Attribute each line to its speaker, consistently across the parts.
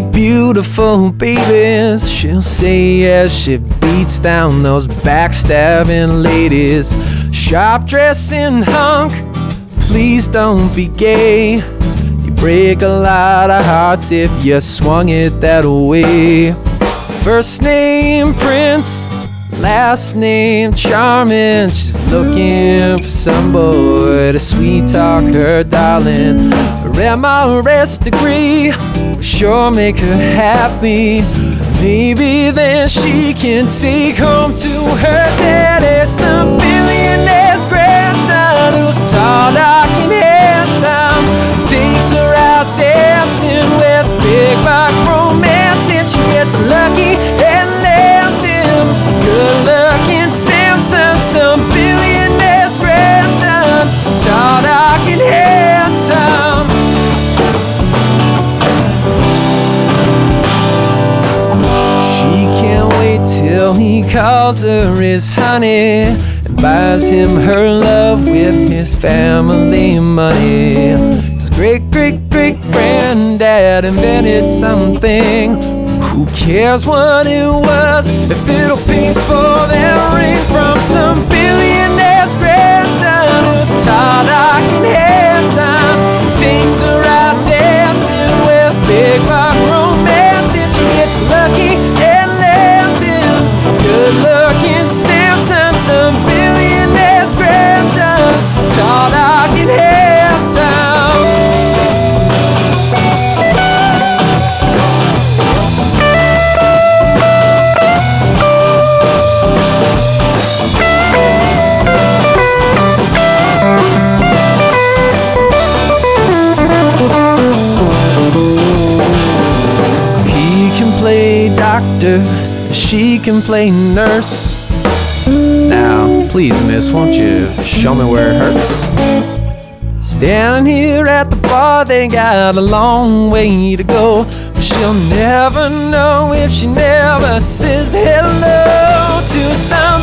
Speaker 1: beautiful babies. She'll say as she beats down those backstabbing ladies. Sharp dressing hunk, please don't be gay. You break a lot of hearts if you swung it that way. First name Prince, last name Charming. She's looking for some boy to sweet talk her, darling. My rest degree, sure make her happy. Maybe then she can take home to her he calls her his honey and buys him her love with his family money. His great great great granddad invented something. Who cares what it was if it'll pay for their ring from some billionaire's play doctor, she can play nurse. Now, please, miss, won't you show me where it hurts? Standing here at the bar, they got a long way to go. But she'll never know if she never says hello to some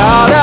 Speaker 1: out